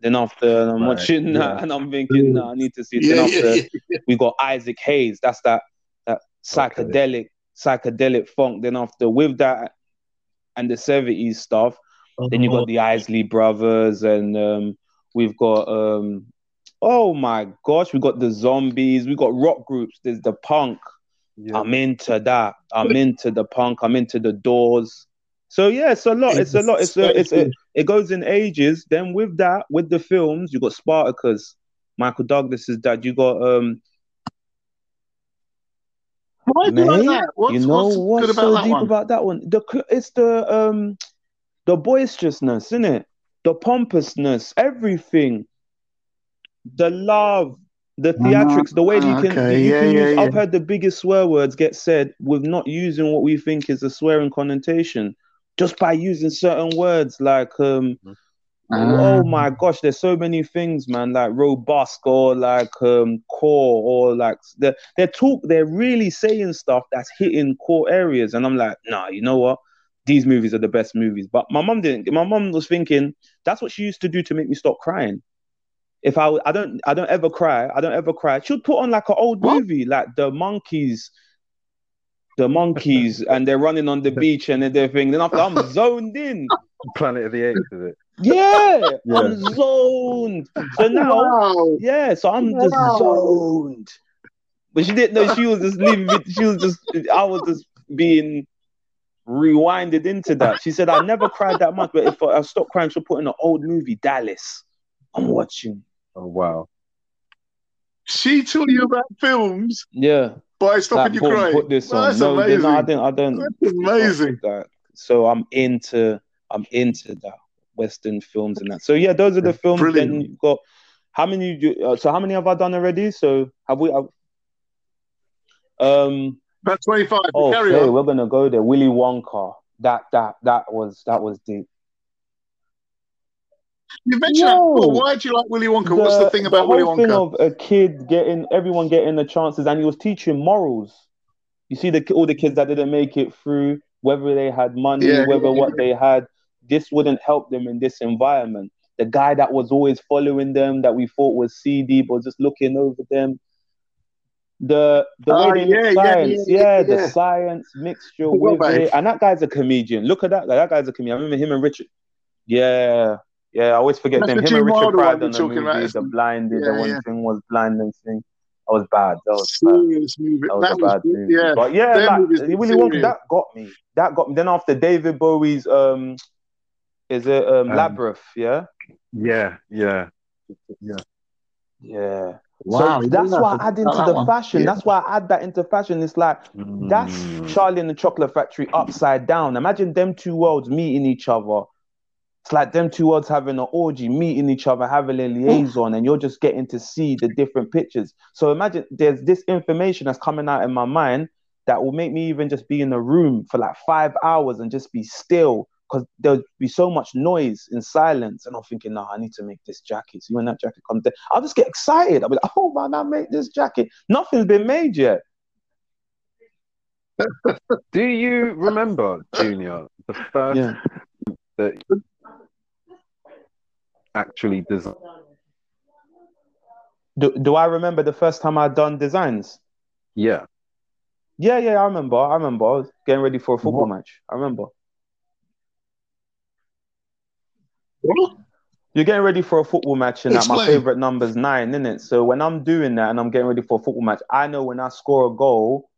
Then after I'm right, watching yeah. that and I'm thinking, I need to see. Yeah, then after we got Isaac Hayes. That's that that psychedelic okay. psychedelic funk. Then after with that and the 70s stuff, uh-huh. then you got uh-huh. the Isley brothers and um, we've got um, oh my gosh, we got the zombies, we got rock groups, there's the punk. Yeah. I'm into that. I'm into the punk. I'm into the doors. So yeah, it's a lot. It's, a lot. It's a, it's a, it goes in ages. Then with that, with the films, you got Spartacus, Michael Douglas's dad. You got um, Why do you like that? What's, you know what's, what's, good about so that deep one? about that one? The it's the um the boisterousness, isn't it? The pompousness, everything, the love, the theatrics, the way that you can okay. you Yeah, can use. I've heard the biggest swear words get said with not using what we think is a swearing connotation, just by using certain words like um Ah. Oh my gosh, there's so many things, man. Like robust or like um core or like they're they're talk they're really saying stuff that's hitting core areas, and I'm like, nah, you know what? These movies are the best movies. But my mom didn't. My mom was thinking that's what she used to do to make me stop crying. If I I don't I don't ever cry, I don't ever cry. She'll put on like an old What? movie, like the monkeys, the monkeys, <laughs> and they're running on the beach and everything. Then after I'm <laughs> zoned in. Planet of the Apes, is it? Yeah, Yeah. I'm zoned. So now, Wow. yeah, so I'm just zoned. But she didn't know she was just leaving it. She was just, I was just being rewinded into that. She said, I never cried that much, but if I, I stop crying, she'll put in an old movie, Dallas. I'm watching. Oh wow. She told you about films Yeah. by stopping Like, you crying. put this on. That's no, amazing. no, I didn't. I don't. That's amazing. Like, so I'm into I'm into that Western films and that. So yeah, those are the films. Brilliant. Then you've got how many? you- Uh, so how many have I done already? So have we? Have, um. About 25. Oh, Carry okay, we're gonna go there. Willy Wonka. That that that was that was deep. You mentioned that Why do you like Willy Wonka? What's the thing about Willy whole thing Wonka? of a kid getting everyone getting the chances, and he was teaching morals. You see the all the kids that didn't make it through, whether they had money, Yeah, whether what they had, this wouldn't help them in this environment. The guy that was always following them, that we thought was CD, but just looking over them. The the Oh, way ah, yeah, science, yeah, yeah, yeah, the science mixture with it, it. and that guy's a comedian. Look at that guy. That guy's a comedian. I remember him and Richard. Yeah, yeah. I always forget them. Him Gene and Richard Wilder Pryor one done the movie, about, the isn't it? blinded. Yeah, the one yeah. thing was blinding thing. That was bad. That was bad. Movie. That was That a bad movie. yeah. But yeah, Them like Willy Wonka, that got me. That got me. Then after David Bowie's um is it um, Um, Labyrinth, yeah? Yeah, yeah, yeah. Yeah. Wow. so that's why I add into That the one. fashion. Yeah. That's why I add that into fashion. It's like that's Mm. Charlie and the Chocolate Factory upside down. Imagine them two worlds meeting each other. It's like them two worlds having an orgy, meeting each other, having a liaison, and you're just getting to see the different pictures. So imagine there's this information that's coming out in my mind that will make me even just be in a room for like five hours and just be still because there'll be so much noise and silence. And I'm thinking, no, I need to make this jacket. So when that jacket comes down, I'll just get excited. I'll be like, oh man, I made this jacket. Nothing's been made yet. <laughs> Do you remember, Junior, the first Yeah. that actually designed? Do, do I remember the first time I done designs? Yeah. Yeah, yeah, I remember. I remember. I was getting ready for a football What? match. I remember. What? You're getting ready for a football match, and that my favorite number's nine, isn't it? So when I'm doing that and I'm getting ready for a football match, I know when I score a goal,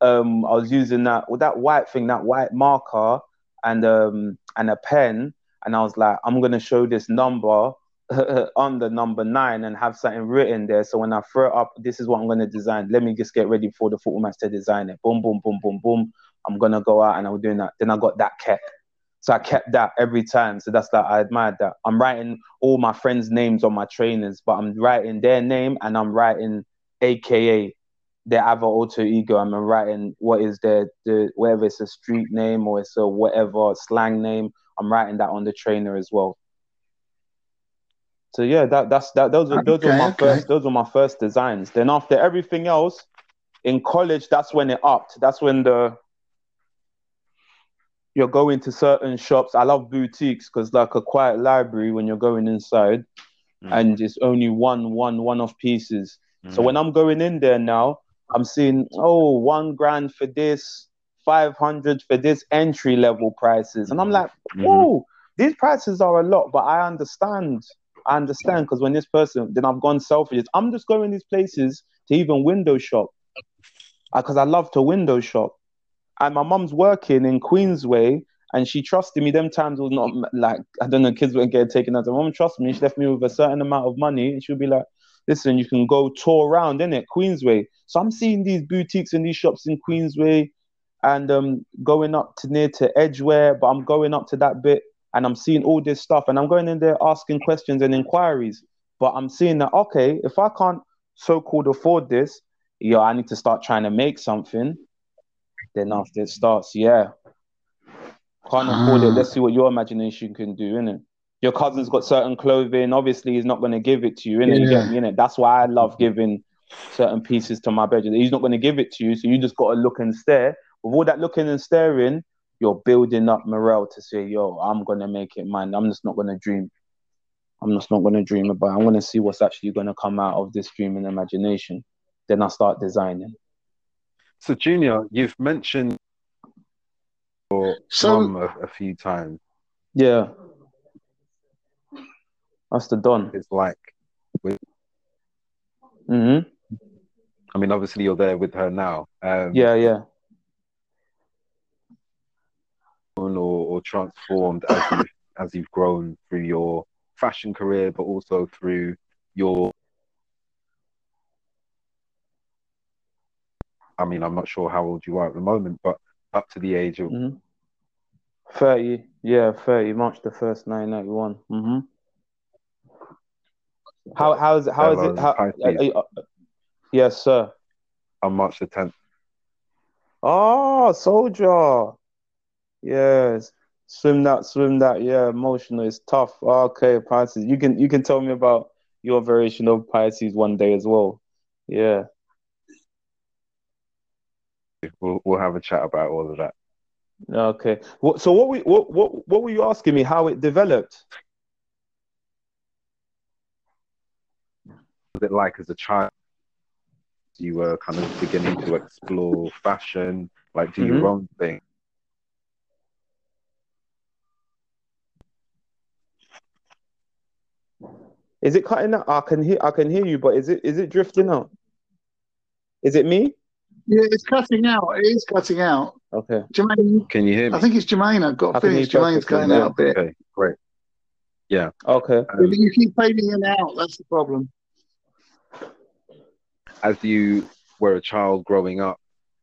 um, I was using that with that white thing, that white marker, and um, and a pen, and I was like, I'm gonna show this number <laughs> on the number nine and have something written there. So when I throw it up, this is what I'm gonna design. Let me just get ready for the football match to design it. Boom, boom, boom, boom, boom. I'm gonna go out and I was doing that. Then I got that kept. So I kept that every time. So that's like I admired that. I'm writing all my friends' names on my trainers, but I'm writing their name and I'm writing AKA their other alter ego. I'm writing what is their the whether it's a street name or it's a whatever slang name. I'm writing that on the trainer as well. So yeah, that that's that. Those are those were Okay, my okay. first. Those were my first designs. Then after everything else, in college, that's when it upped. That's when the you're going to certain shops. I love boutiques because like a quiet library when you're going inside, Mm. and it's only one one one off pieces. So Mm. when I'm going in there now, I'm seeing oh one grand for this, five hundred for this entry level prices, and I'm like, Mhm. whoa, these prices are a lot, but I understand. I understand because when this person, then I've gone selfish. I'm just going these places to even window shop because I love to window shop. And my mum's working in Queensway, and she trusted me. Them times was not like I don't know, kids wouldn't get taken out. My mum trusted me. She left me with a certain amount of money, and she'll be like, listen, you can go tour around, innit? Queensway. So I'm seeing these boutiques and these shops in Queensway and um going up to near to Edgware, but I'm going up to that bit and I'm seeing all this stuff and I'm going in there asking questions and inquiries. But I'm seeing that okay, if I can't so-called afford this, yeah, I need to start trying to make something. Then after it starts, yeah. Can't afford it. Ah. Let's see what your imagination can do, innit? Your cousin's got certain clothing. Obviously, he's not going to give it to you, innit? Yeah. me, innit? That's why I love giving certain pieces to my bedroom. He's not going to give it to you, so you just got to look and stare. With all that looking and staring, you're building up morale to say, "Yo, I'm going to make it mine. I'm just not going to dream. I'm just not going to dream about. It. I'm going to see what's actually going to come out of this dream and imagination." Then I start designing. So, Junior, you've mentioned your So- mum a, a few times. Yeah, that's the don. It's like, mm-hmm. I mean, obviously you're there with her now. Um, Yeah, yeah. Or, or transformed as you've, as you've grown through your fashion career, but also through your. I mean, I'm not sure how old you are at the moment, but up to the age of hmm 30, yeah, 30, March the 1st, 1991. hmm How, how is it? How is it? How, uh, Steve. uh, yes, sir. on March the 10th. Oh, soldier. Yes. Swim that, swim that. Yeah, emotional. It's tough. Okay, Pisces. You can you can tell me about your variation of Pisces one day as well. Yeah. We'll, we'll have a chat about all of that. Okay. What, so what we what what what were you asking me? How it developed? Was it like as a child? You were kind of beginning to explore fashion, like do Mhm. your own thing. Is it cutting out? I can hear I can hear you, but is it is it drifting out? Is it me? Yeah, it's cutting out. It is cutting out. Okay. Jermaine, Can you hear me? I think it's Jermaine. I've got I a can feeling hear it's you Jermaine's perfectly, cutting out a bit. Okay, great. Yeah. Okay. Um, You keep fading in and out. That's the problem. as you were a child growing up,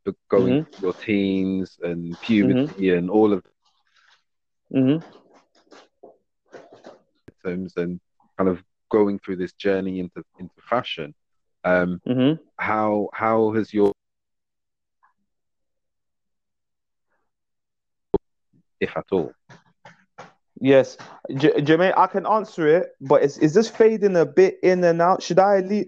but going Mm-hmm. through your teens and puberty and all of hmm the terms and kind of going through this journey into into fashion, um, hmm how how has your if at all Yes, J- Jermaine, I can answer it, but is is this fading a bit in and out? Should I leave?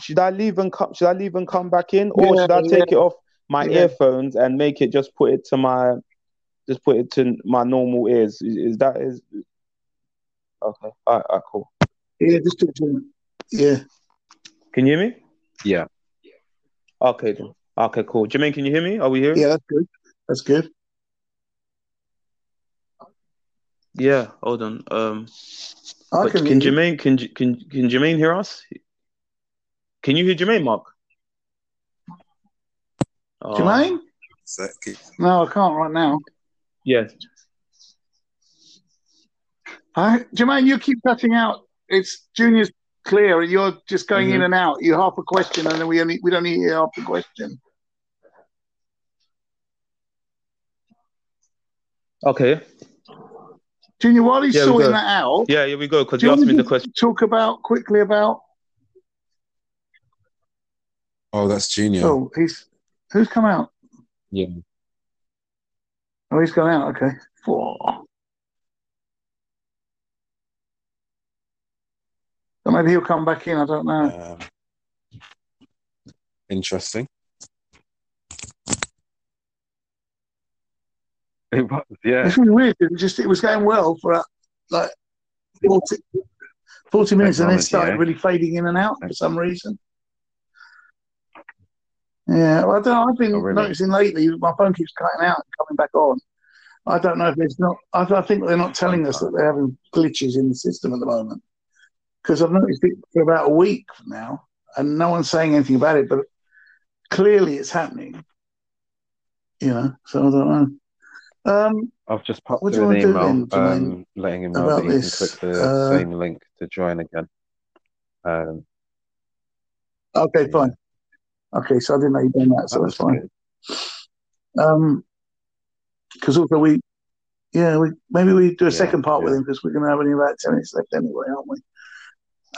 Should I leave and come? Should I leave and come back in, or Yeah, should I take it off my Yeah. earphones and make it just put it to my, just put it to my normal ears? Is, is that is? Okay, all right, all right, cool. Yeah, just do it. Yeah. Can you hear me? yeah Okay, then. Okay, cool. Jermaine, can you hear me? Are we here? Yeah, that's good. That's good. Yeah. Hold on. Um, I but can, can you. Jermaine can can can Jermaine hear us? Can you hear Jermaine, Mark? Oh, Jermaine? No, I can't right now. Yes. I, Jermaine, you keep cutting out. It's Junior's clear, and you're just going in Mhm. and out. You half a question, and then we only we don't hear half the question. Okay. Junior, while he's Yeah, sorting that out, Yeah, here we go. Because you you asked me the question. talk about quickly about? Oh, that's Junior. Oh, he's who's come out? yeah Oh, he's gone out. Okay. Four. So maybe he'll come back in. I don't know. Um, interesting. it was yeah It's really weird. It was just it was going well for uh, like 40, 40 minutes, and then it started eh? really fading in and out for some reason. Yeah, well, I don't know. I've been Oh, really? noticing lately my phone keeps cutting out and coming back on. I don't know if it's not. I, I think they're not telling us that they're having glitches in the system at the moment because I've noticed it for about a week now, and no one's saying anything about it. But clearly, it's happening. You know, so I don't know. Um, I've just popped What do him you an email then, um, letting him know that he this? can click the Uh, same link to join again. Um, Okay, fine. Okay, so I didn't know you'd done that, so That that's fine. good. Um, because also we, yeah, we maybe we do a Yeah, second part with him because we're going to have only about ten minutes left anyway, aren't we?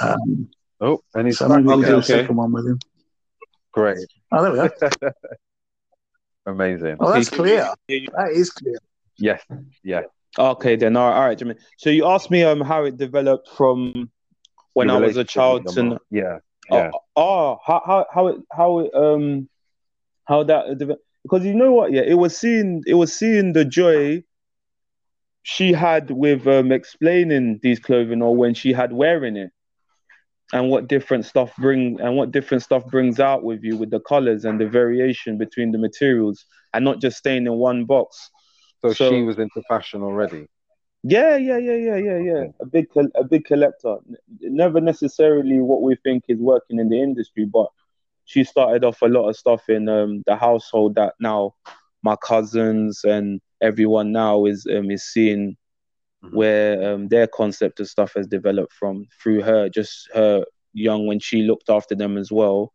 Um, Oh, and he's so back maybe we'll Okay, do a okay. second one with him. Great. Oh, there we are. <laughs> Amazing. Oh, that's clear. That is clear. Yes. Yeah. Okay, then all right, all right, Jimmy. So you asked me um how it developed from when Your I was a child to. Yeah. Yeah. Oh, oh, how how how it how it um how that deve- because you know what yeah it was seeing it was seeing the joy she had with um explaining these clothing or when she had wearing it and what different stuff bring and what different stuff brings out with you with the colors and the variation between the materials and not just staying in one box So, So- she was into fashion already. yeah, yeah, yeah, yeah, yeah, yeah. A big, a big collector. Never necessarily what we think is working in the industry, but she started off a lot of stuff in um, the household that now my cousins and everyone now is um, is seeing Mhm. where um, their concept of stuff has developed from through her, just her young when she looked after them as well.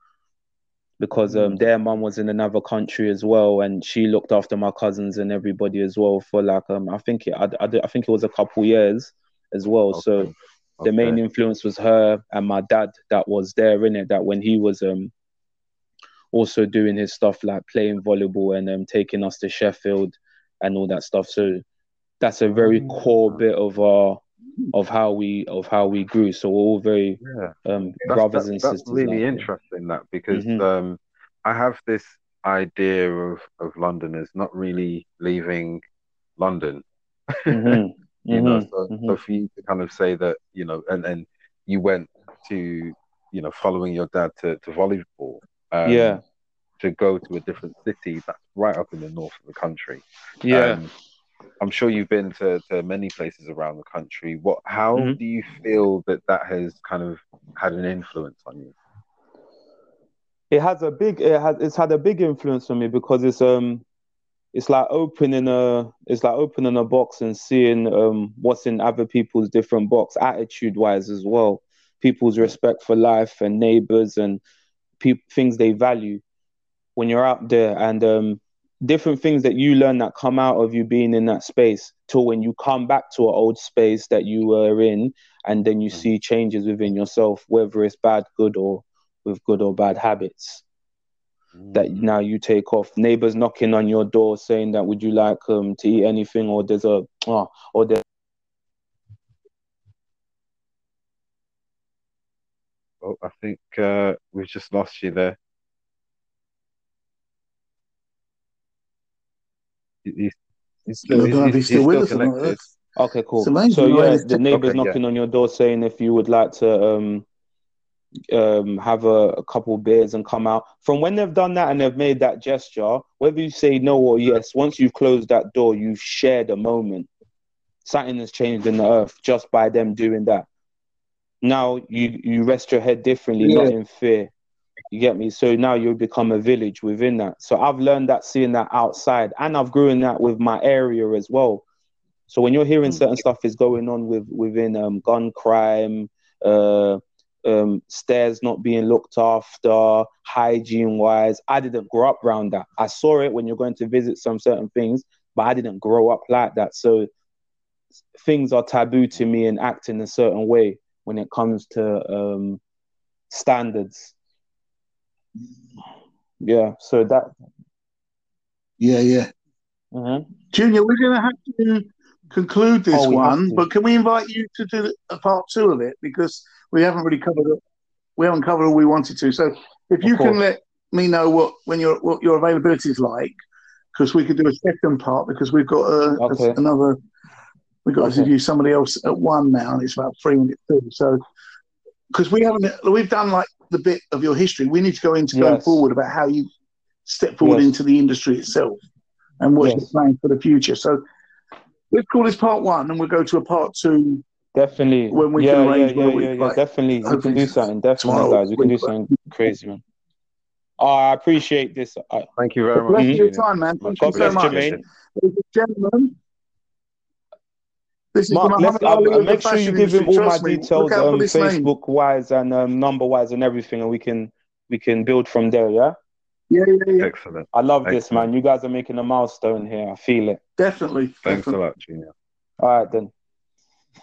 Because um, their mum was in another country as well, and she looked after my cousins and everybody as well for like um, I think it, I, I, I think it was a couple years as well. So Okay. the main influence was her and my dad that was there in it that when he was um also doing his stuff like playing volleyball and um taking us to Sheffield and all that stuff so that's a very Oh. core bit of our of how we of how we grew so we're all very Yeah. um That's, brothers that- and that's sisters really now. interesting that because Mhm. um, I have this idea of, of Londoners not really leaving London. Mhm, <laughs> you know, mhm, so, so for you to kind of say that, you know, and, and you went to, you know, following your dad to, to volleyball, um, yeah to go to a different city that's right up in the north of the country. yeah Um, I'm sure you've been to, to many places around the country. What, how Mhm. do you feel that that has kind of had an influence on you? it has a big it has it's had a big influence on me because it's um it's like opening a it's like opening a box and seeing um what's in other people's different box attitude wise as well people's respect for life and neighbors and pe- things they value when you're out there and um different things that you learn that come out of you being in that space till when you come back to an old space that you were in and then you Mhm. see changes within yourself whether it's bad good or with good or bad habits that now you take off. Neighbors knocking on your door saying that would you like um to eat anything or there's a oh, or there Oh, I think uh, we've just lost you there. He's, he's still, I don't know if he's, he's still he's with still us or not. connected. okay cool. It's So the yeah, the neighbors Okay, yeah. knocking on your door saying if you would like to um um have a, a couple beers and come out. From when they've done that and they've made that gesture, whether you say no or yes, once you've closed that door, you've shared a moment. Something has changed in the earth just by them doing that. Now you you rest your head differently, not in fear. You get me? So now you become a village within that. So I've learned that seeing that outside, and I've grown that with my area as well. So when you're hearing Mm. certain stuff is going on with within um, gun crime, uh, um, stairs not being looked after, hygiene wise, I didn't grow up around that. I saw it when you're going to visit some certain things, but I didn't grow up like that. So things are taboo to me and act in a certain way when it comes to um, standards. Yeah, so that. Yeah, yeah. mhm. Junior, we're going to have to conclude this Oh, one, to. but can we invite you to do a part two of it because we haven't really covered it. We haven't covered all we wanted to. So if you can let me know what when your what your availability is like, because we could do a second part because we've got a, a- another. We've got to Okay. interview somebody else at one now, and it's about three minutes too. So because we haven't, we've done like the bit of your history. We need to go into going forward about how you step forward Yes. into the industry itself and what Yes. you're planning for the future. So let's call this part one, and we'll go to a part two. Definitely. When we yeah, can yeah, arrange yeah, one a week, yeah, yeah. like, Definitely. We can do something. Definitely, tomorrow, guys. We can do week, something crazy, man. Oh, I appreciate this. I, Thank you very much. Bless your time, man. Thank God you so bless much. Jermaine. Ladies and gentlemen, this is Mark, the let's Muhammad Ali of make sure you fashion give him all my Trust me. details, Look out for um, this name. Facebook wise and um, number wise and everything, and we can we can build from there. Yeah. Yeah, yeah, yeah. Excellent. I love this, man. You guys are making a milestone here. I feel it. Definitely. Thanks definitely. a lot, Junior. All right then.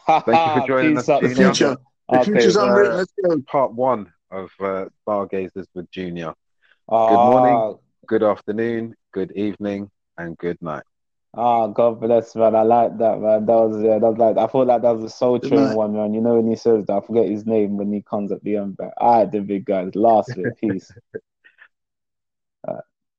Thank you for <laughs> joining Peace us, out, The future. The Okay, future's uh, unwritten. Let's go. Part one of uh, Stargazers with Junior. Good morning. Good afternoon, good evening, and good night. Ah, God bless, man. I like that, man. That was yeah, that was like I thought like that was a soul train one, man. You know when he says that, I forget his name when he comes at the end. But all right, the big guys. Last bit, peace. <laughs>